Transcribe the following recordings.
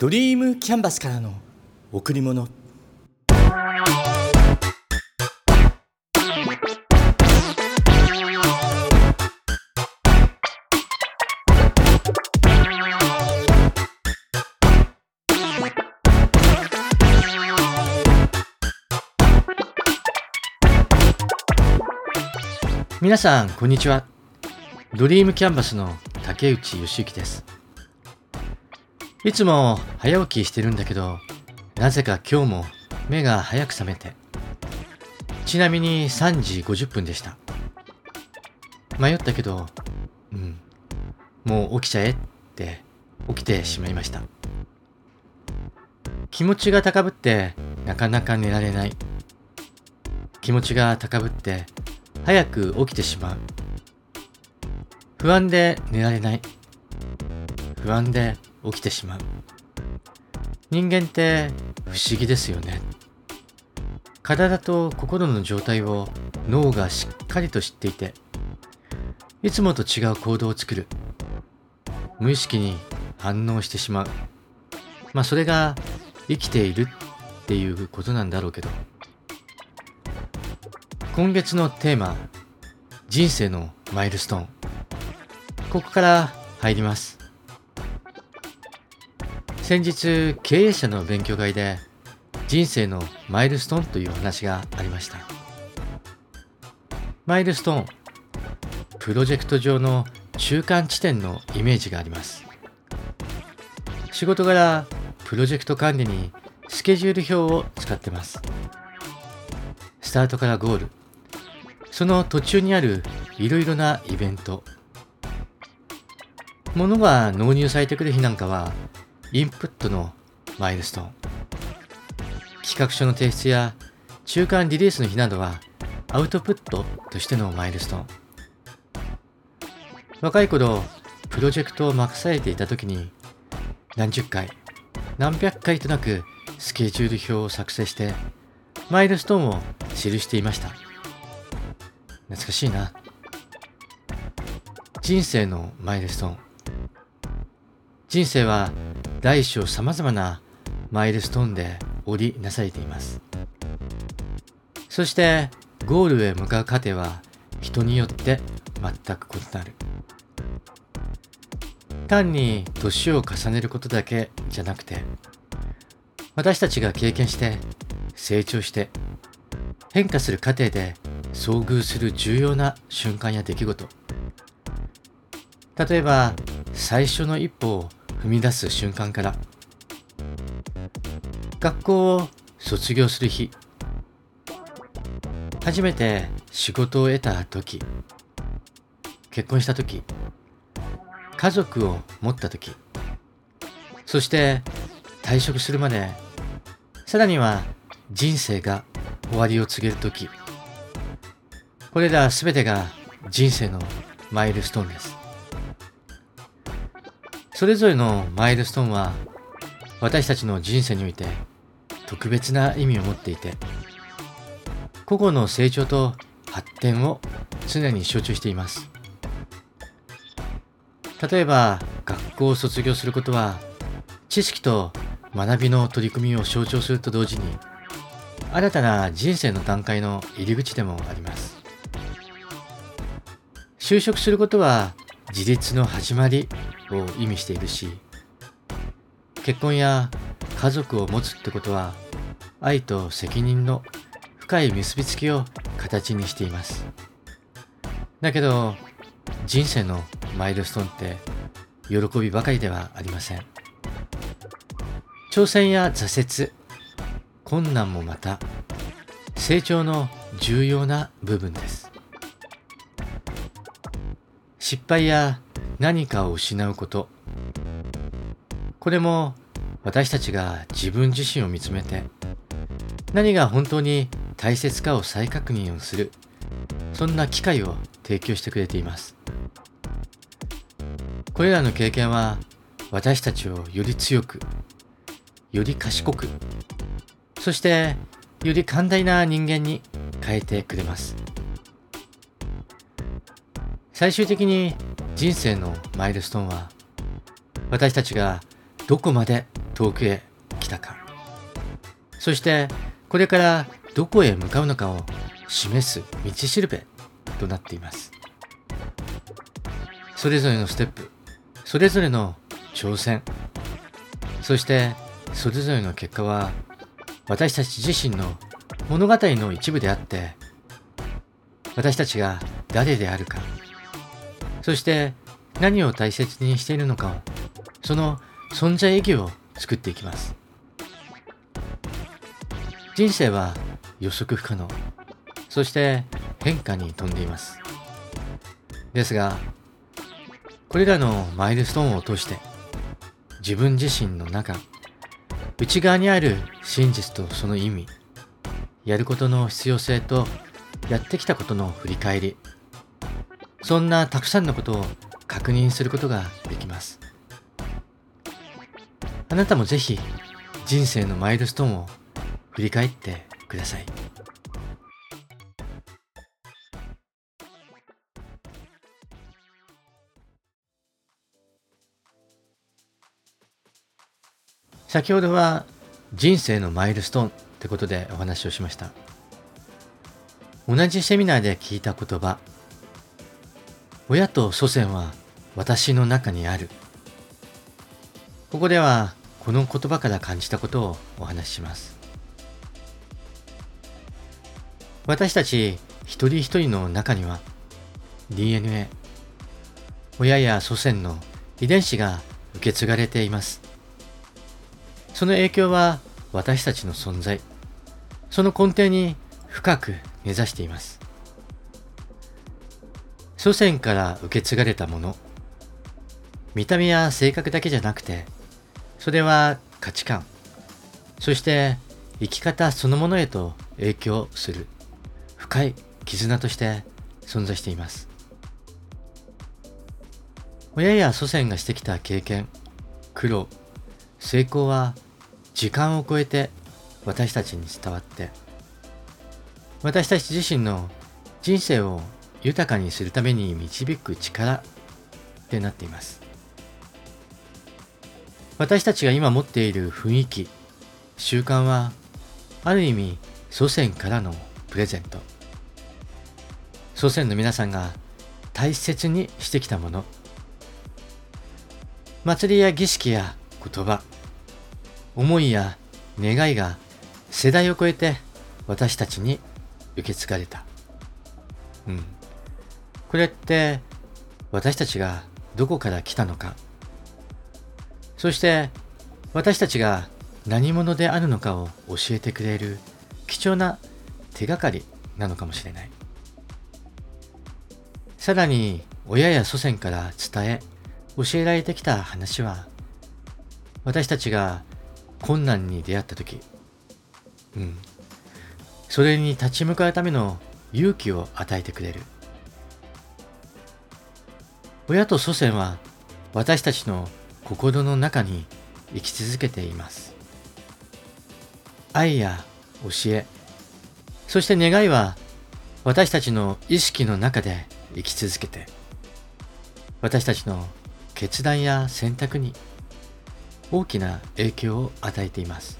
ドリームキャンバスからの贈り物。皆さんこんにちは。ドリームキャンバスの竹内義之です。いつも早起きしてるんだけどなぜか今日も目が早く覚めて。ちなみに3時50分でした。迷ったけどうんもう起きちゃえって起きてしまいました。気持ちが高ぶってなかなか寝られない。気持ちが高ぶって早く起きてしまう。不安で寝られない。不安で起きてしまう。人間って不思議ですよね。体と心の状態を脳がしっかりと知っていていつもと違う行動を作る。無意識に反応してしまう。まあそれが生きているっていうことなんだろうけど。今月のテーマ人生のマイルストーン。ここから入ります。先日経営者の勉強会で人生のマイルストーンという話がありました。マイルストーンプロジェクト上の中間地点のイメージがあります。仕事柄プロジェクト管理にスケジュール表を使ってます。スタートからゴールその途中にあるいろいろなイベント。物が納入されてくる日なんかはインプットのマイルストーン。企画書の提出や中間リリースの日などはアウトプットとしてのマイルストーン。若い頃プロジェクトを任されていた時に何十回何百回となくスケジュール表を作成してマイルストーンを記していました。懐かしいな。人生のマイルストーン。人生は大小さまざまなマイルストーンで織りなされています。そしてゴールへ向かう過程は人によって全く異なる。単に年を重ねることだけじゃなくて私たちが経験して成長して変化する過程で遭遇する重要な瞬間や出来事。例えば最初の一歩を踏み出す瞬間から学校を卒業する日初めて仕事を得た時結婚した時家族を持った時そして退職するまでさらには人生が終わりを告げる時これら全てが人生のマイルストーンです。それぞれのマイルストーンは私たちの人生において特別な意味を持っていて個々の成長と発展を常に象徴しています。例えば学校を卒業することは知識と学びの取り組みを象徴すると同時に新たな人生の段階の入り口でもあります。就職することは自立の始まりを意味しているし結婚や家族を持つってことは愛と責任の深い結びつきを形にしています。だけど人生のマイルストーンって喜びばかりではありません。挑戦や挫折困難もまた成長の重要な部分です。失敗や何かを失うこと。これも私たちが自分自身を見つめて何が本当に大切かを再確認をするそんな機会を提供してくれています。これらの経験は私たちをより強くより賢くそしてより寛大な人間に変えてくれます。最終的に人生のマイルストーンは私たちがどこまで遠くへ来たか。そしてこれからどこへ向かうのかを示す道しるべとなっています。それぞれのステップそれぞれの挑戦そしてそれぞれの結果は私たち自身の物語の一部であって私たちが誰であるか。そして何を大切にしているのかをその存在意義を作っていきます。人生は予測不可能。そして変化に富んでいます。ですがこれらのマイルストーンを通して自分自身の中内側にある真実とその意味やることの必要性とやってきたことの振り返りそんなたくさんのことを確認することができます。あなたもぜひ人生のマイルストーンを振り返ってください。先ほどは人生のマイルストーンってことでお話をしました。同じセミナーで聞いた言葉親と祖先は私の中にある。ここではこの言葉から感じたことをお話しします。私たち一人一人の中には DNA 親や祖先の遺伝子が受け継がれています。その影響は私たちの存在、その根底に深く根ざしています。祖先から受け継がれたもの、見た目や性格だけじゃなくて、それは価値観、そして生き方そのものへと影響する深い絆として存在しています。親や祖先がしてきた経験、苦労、成功は時間を超えて私たちに伝わって私たち自身の人生を豊かにするために導く力ってなっています私たちが今持っている雰囲気習慣はある意味祖先からのプレゼント祖先の皆さんが大切にしてきたもの祭りや儀式や言葉思いや願いが世代を超えて私たちに受け継がれた。うん。これって私たちがどこから来たのか、そして私たちが何者であるのかを教えてくれる貴重な手がかりなのかもしれない。さらに親や祖先から伝え教えられてきた話は私たちが困難に出会った時、うん、それに立ち向かうための勇気を与えてくれる。親と祖先は私たちの心の中に生き続けています。愛や教え、そして願いは私たちの意識の中で生き続けて、私たちの決断や選択に大きな影響を与えています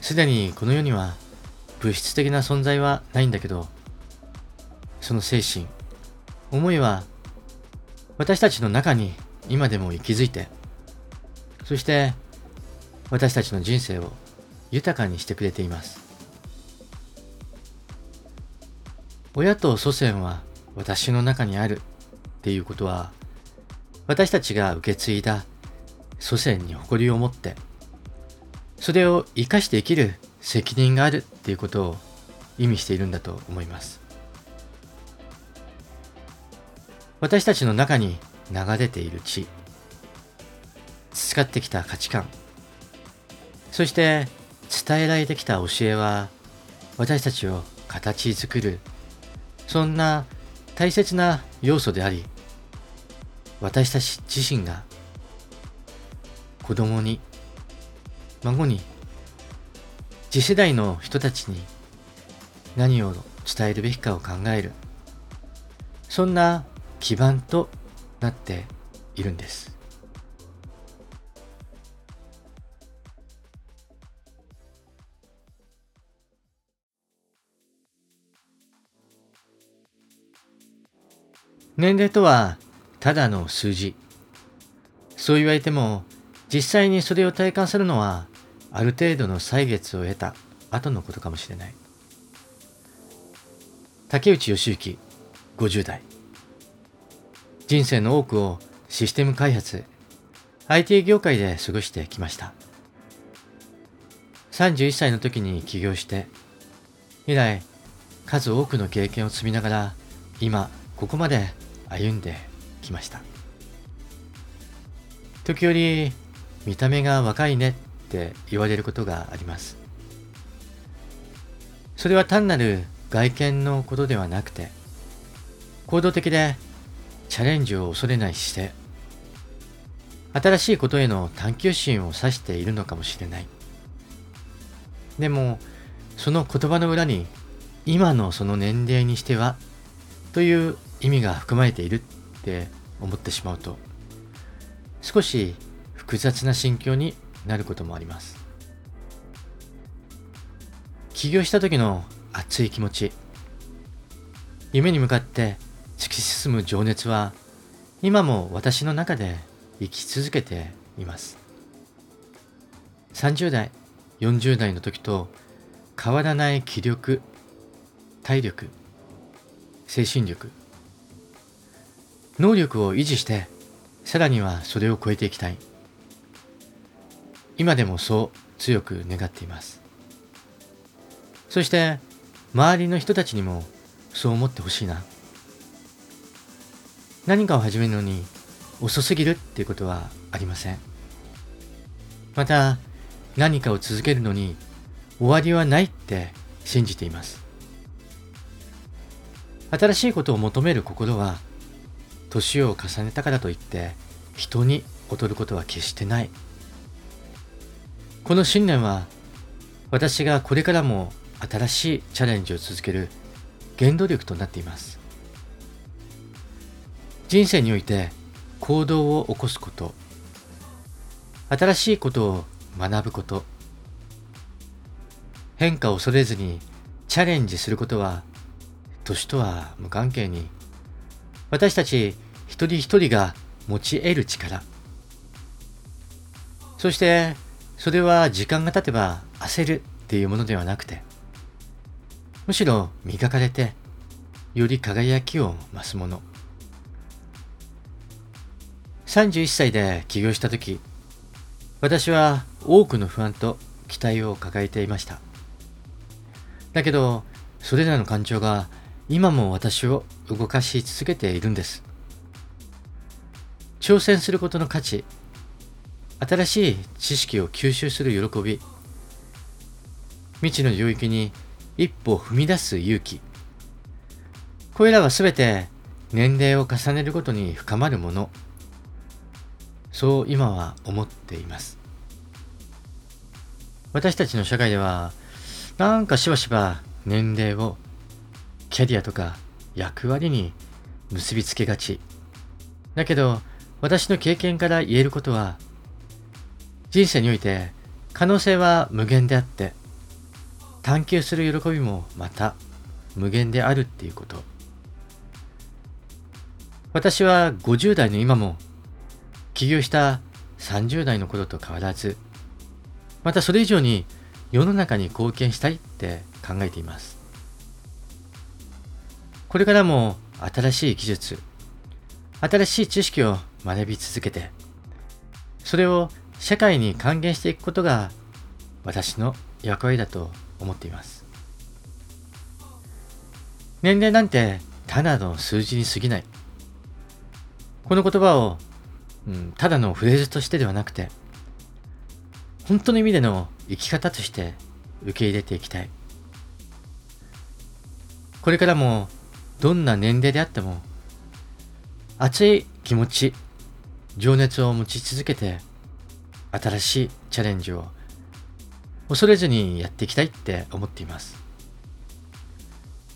すでにこの世には物質的な存在はないんだけどその精神思いは私たちの中に今でも息づいてそして私たちの人生を豊かにしてくれています親と祖先は私の中にあるっていうことは私たちが受け継いだ祖先に誇りを持って、それを生かして生きる責任があるっていうことを意味しているんだと思います。私たちの中に流れている血、培ってきた価値観、そして伝えられてきた教えは私たちを形作る、そんな大切な要素であり、私たち自身が子供に孫に次世代の人たちに何を伝えるべきかを考える。そんな基盤となっているんです。年齢とはただの数字。そう言われても実際にそれを体感するのはある程度の歳月を得た後のことかもしれない。竹内義行50代。人生の多くをシステム開発、IT 業界で過ごしてきました。31歳の時に起業して、以来、数多くの経験を積みながら、今、ここまで歩んできました。時折、見た目が若いねって言われることがあります。それは単なる外見のことではなくて、行動的でチャレンジを恐れない姿勢、新しいことへの探求心を指しているのかもしれない。でも、その言葉の裏に、今のその年齢にしては、という意味が含まれているって思ってしまうと、少し複雑な心境になることもあります。起業した時の熱い気持ち、夢に向かって突き進む情熱は、今も私の中で生き続けています。30代、40代の時と変わらない気力、体力、精神力、能力を維持して、さらにはそれを超えていきたい。今でもそう強く願っています。そして、周りの人たちにもそう思ってほしいな。何かを始めるのに遅すぎるっていうことはありません。また、何かを続けるのに終わりはないって信じています。新しいことを求める心は、年を重ねたからといって人に劣ることは決してない。この信念は、私がこれからも新しいチャレンジを続ける原動力となっています。人生において行動を起こすこと、新しいことを学ぶこと、変化を恐れずにチャレンジすることは、年とは無関係に、私たち一人一人が持ち得る力、そしてそれは時間が経てば焦るっていうものではなくて、むしろ磨かれて、より輝きを増すもの。31歳で起業した時、私は多くの不安と期待を抱えていました。だけど、それらの感情が今も私を動かし続けているんです。挑戦することの価値、新しい知識を吸収する喜び、未知の領域に一歩踏み出す勇気。これらはすべて年齢を重ねるごとに深まるもの。そう今は思っています。私たちの社会では、なんかしばしば年齢をキャリアとか役割に結びつけがち。だけど、私の経験から言えることは、人生において可能性は無限であって、探求する喜びもまた無限であるっていうこと。私は50代の今も起業した30代の頃と変わらず、またそれ以上に世の中に貢献したいって考えています。これからも新しい技術、新しい知識を学び続けて、それを社会に還元していくことが私の役割だと思っています。年齢なんてただの数字に過ぎない。この言葉をうん、ただのフレーズとしてではなくて、本当の意味での生き方として受け入れていきたい。これからもどんな年齢であっても、熱い気持ち、情熱を持ち続けて、新しいチャレンジを恐れずにやっていきたいって思っています。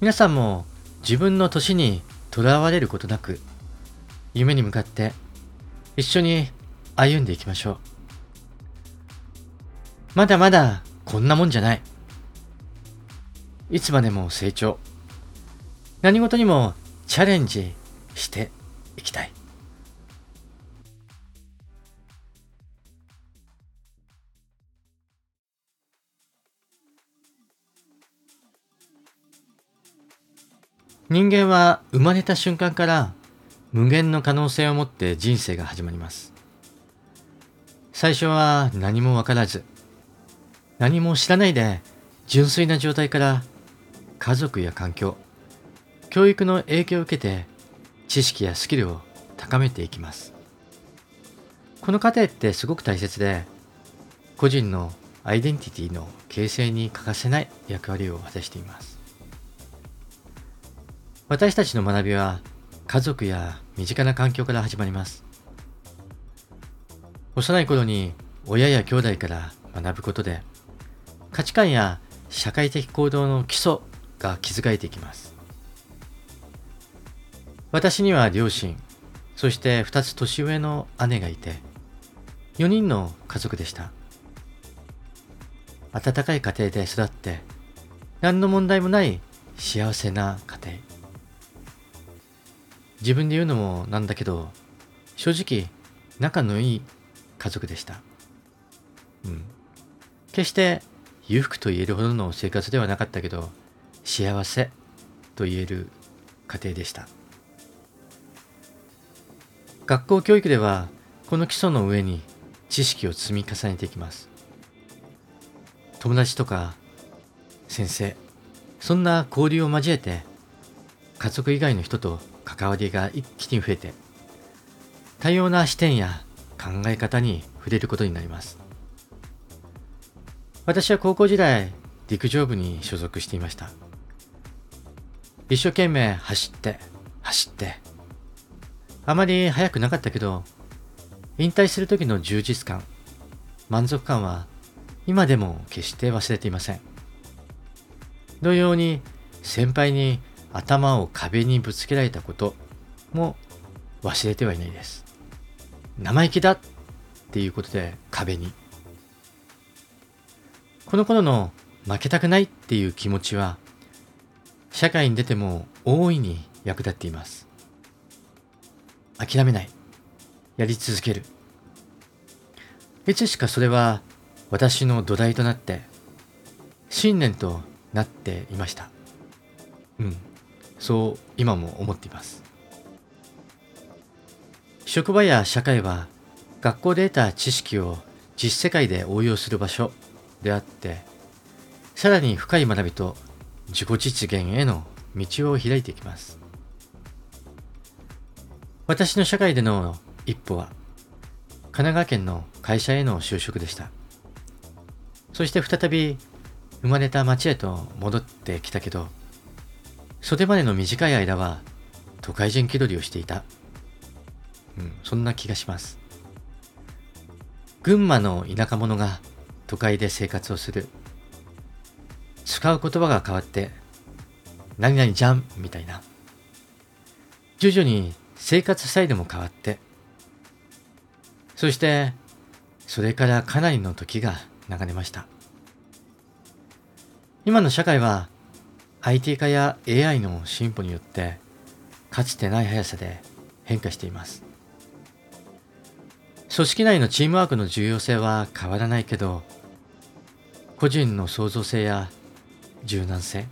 皆さんも自分の年にとらわれることなく、夢に向かって一緒に歩んでいきましょう。まだまだこんなもんじゃない。いつまでも成長。何事にもチャレンジ、していきたい。人間は生まれた瞬間から無限の可能性を持って人生が始まります。最初は何もわからず、何も知らないで純粋な状態から家族や環境、教育の影響を受けて知識やスキルを高めていきます。この過程ってすごく大切で、個人のアイデンティティの形成に欠かせない役割を果たしています。私たちの学びは家族や身近な環境から始まります。幼い頃に親や兄弟から学ぶことで価値観や社会的行動の基礎が築かれていきます。私には両親、そして2つ年上の姉がいて、4人の家族でした。温かい家庭で育って、何の問題もない幸せな家庭。自分で言うのもなんだけど、正直仲のいい家族でした。うん。決して裕福と言えるほどの生活ではなかったけど、幸せと言える家庭でした。学校教育では、この基礎の上に知識を積み重ねていきます。友達とか先生、そんな交流を交えて、家族以外の人と関わりが一気に増えて、多様な視点や考え方に触れることになります。私は高校時代、陸上部に所属していました。一生懸命走って、走って。あまり速くなかったけど、引退する時の充実感、満足感は今でも決して忘れていません。同様に先輩に頭を壁にぶつけられたことも忘れてはいないです。生意気だっていうことで壁に。この頃の負けたくないっていう気持ちは社会に出ても大いに役立っています。諦めない。やり続ける。いつしかそれは私の土台となって信念となっていました。うん。そう今も思っています。職場や社会は学校で得た知識を実世界で応用する場所であって、さらに深い学びと自己実現への道を開いていきます。私の社会での一歩は、神奈川県の会社への就職でした。そして再び生まれた町へと戻ってきたけど、それまでの短い間は都会人気取りをしていた。うん、そんな気がします。群馬の田舎者が都会で生活をする。使う言葉が変わって、何々じゃんみたいな。徐々に生活スタイルも変わって、そして、それからかなりの時が流れました。今の社会は IT 化や AI の進歩によってかつてない速さで変化しています。組織内のチームワークの重要性は変わらないけど、個人の創造性や柔軟性、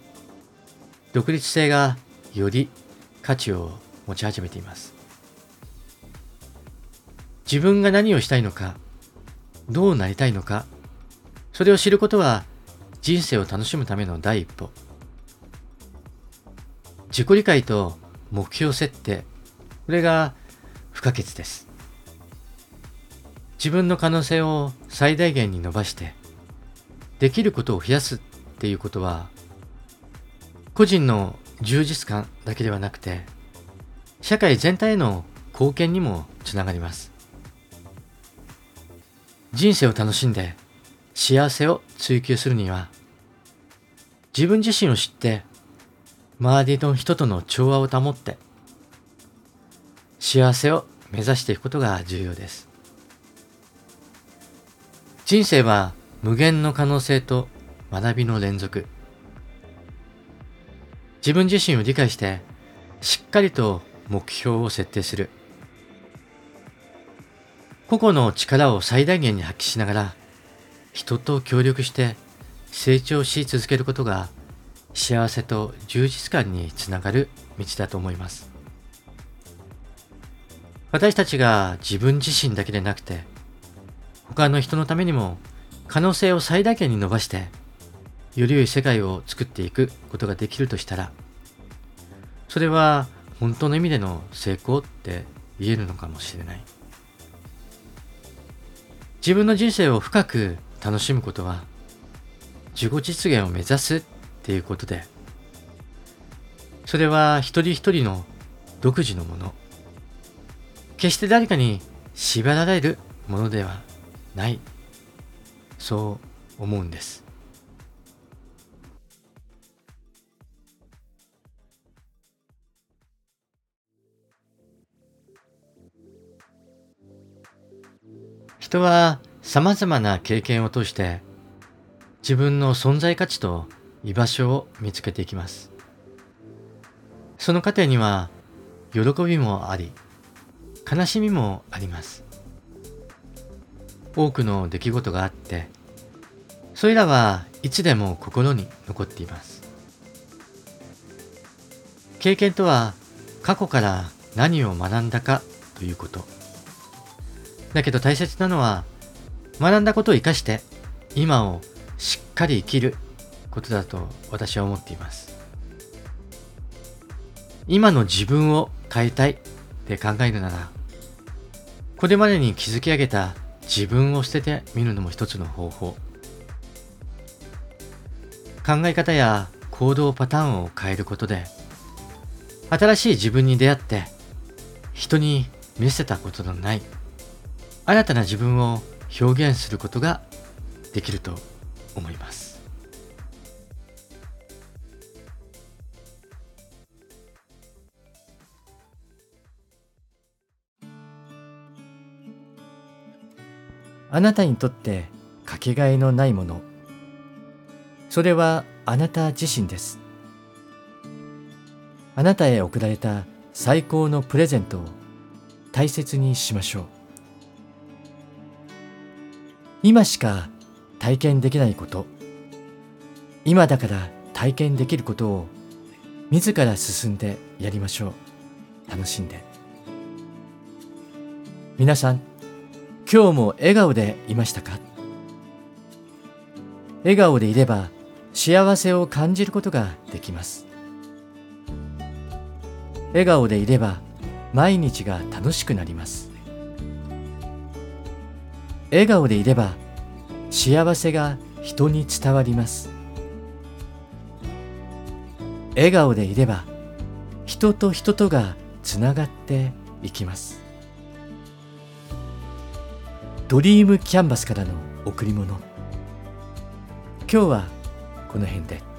独立性がより価値を持ち始めています。自分が何をしたいのか、どうなりたいのか、それを知ることは人生を楽しむための第一歩。自己理解と目標設定、これが不可欠です。自分の可能性を最大限に伸ばして、できることを増やすっていうことは、個人の充実感だけではなくて、社会全体への貢献にもつながります。人生を楽しんで幸せを追求するには、自分自身を知って周りの人との調和を保って幸せを目指していくことが重要です。人生は無限の可能性と学びの連続。自分自身を理解してしっかりと目標を設定する個々の力を最大限に発揮しながら人と協力して成長し続けることが幸せと充実感につながる道だと思います。私たちが自分自身だけでなくて他の人のためにも可能性を最大限に伸ばしてより良い世界を作っていくことができるとしたらそれは本当の意味での成功って言えるのかもしれない。自分の人生を深く楽しむことは自己実現を目指すっていうことで。それは一人一人の独自のもの。決して誰かに縛られるものではない。そう思うんです。人は様々な経験を通して自分の存在価値と居場所を見つけていきます。その過程には喜びもあり、悲しみもあります。多くの出来事があって、それらはいつでも心に残っています。経験とは過去から何を学んだかということ。だけど大切なのは学んだことを生かして今をしっかり生きることだと私は思っています。今の自分を変えたいって考えるならこれまでに築き上げた自分を捨ててみるのも一つの方法。考え方や行動パターンを変えることで新しい自分に出会って人に見せたことのない新たな自分を表現することができると思います。あなたにとってかけがえのないもの。それはあなた自身です。あなたへ贈られた最高のプレゼントを大切にしましょう。今しか体験できないこと。今だから体験できることを自ら進んでやりましょう。楽しんで。皆さん今日も笑顔でいましたか？笑顔でいれば幸せを感じることができます。笑顔でいれば毎日が楽しくなります。笑顔でいれば幸せが人に伝わります。笑顔でいれば人と人とがつながっていきます。ドリームキャンバスからの贈り物今日はこの辺で。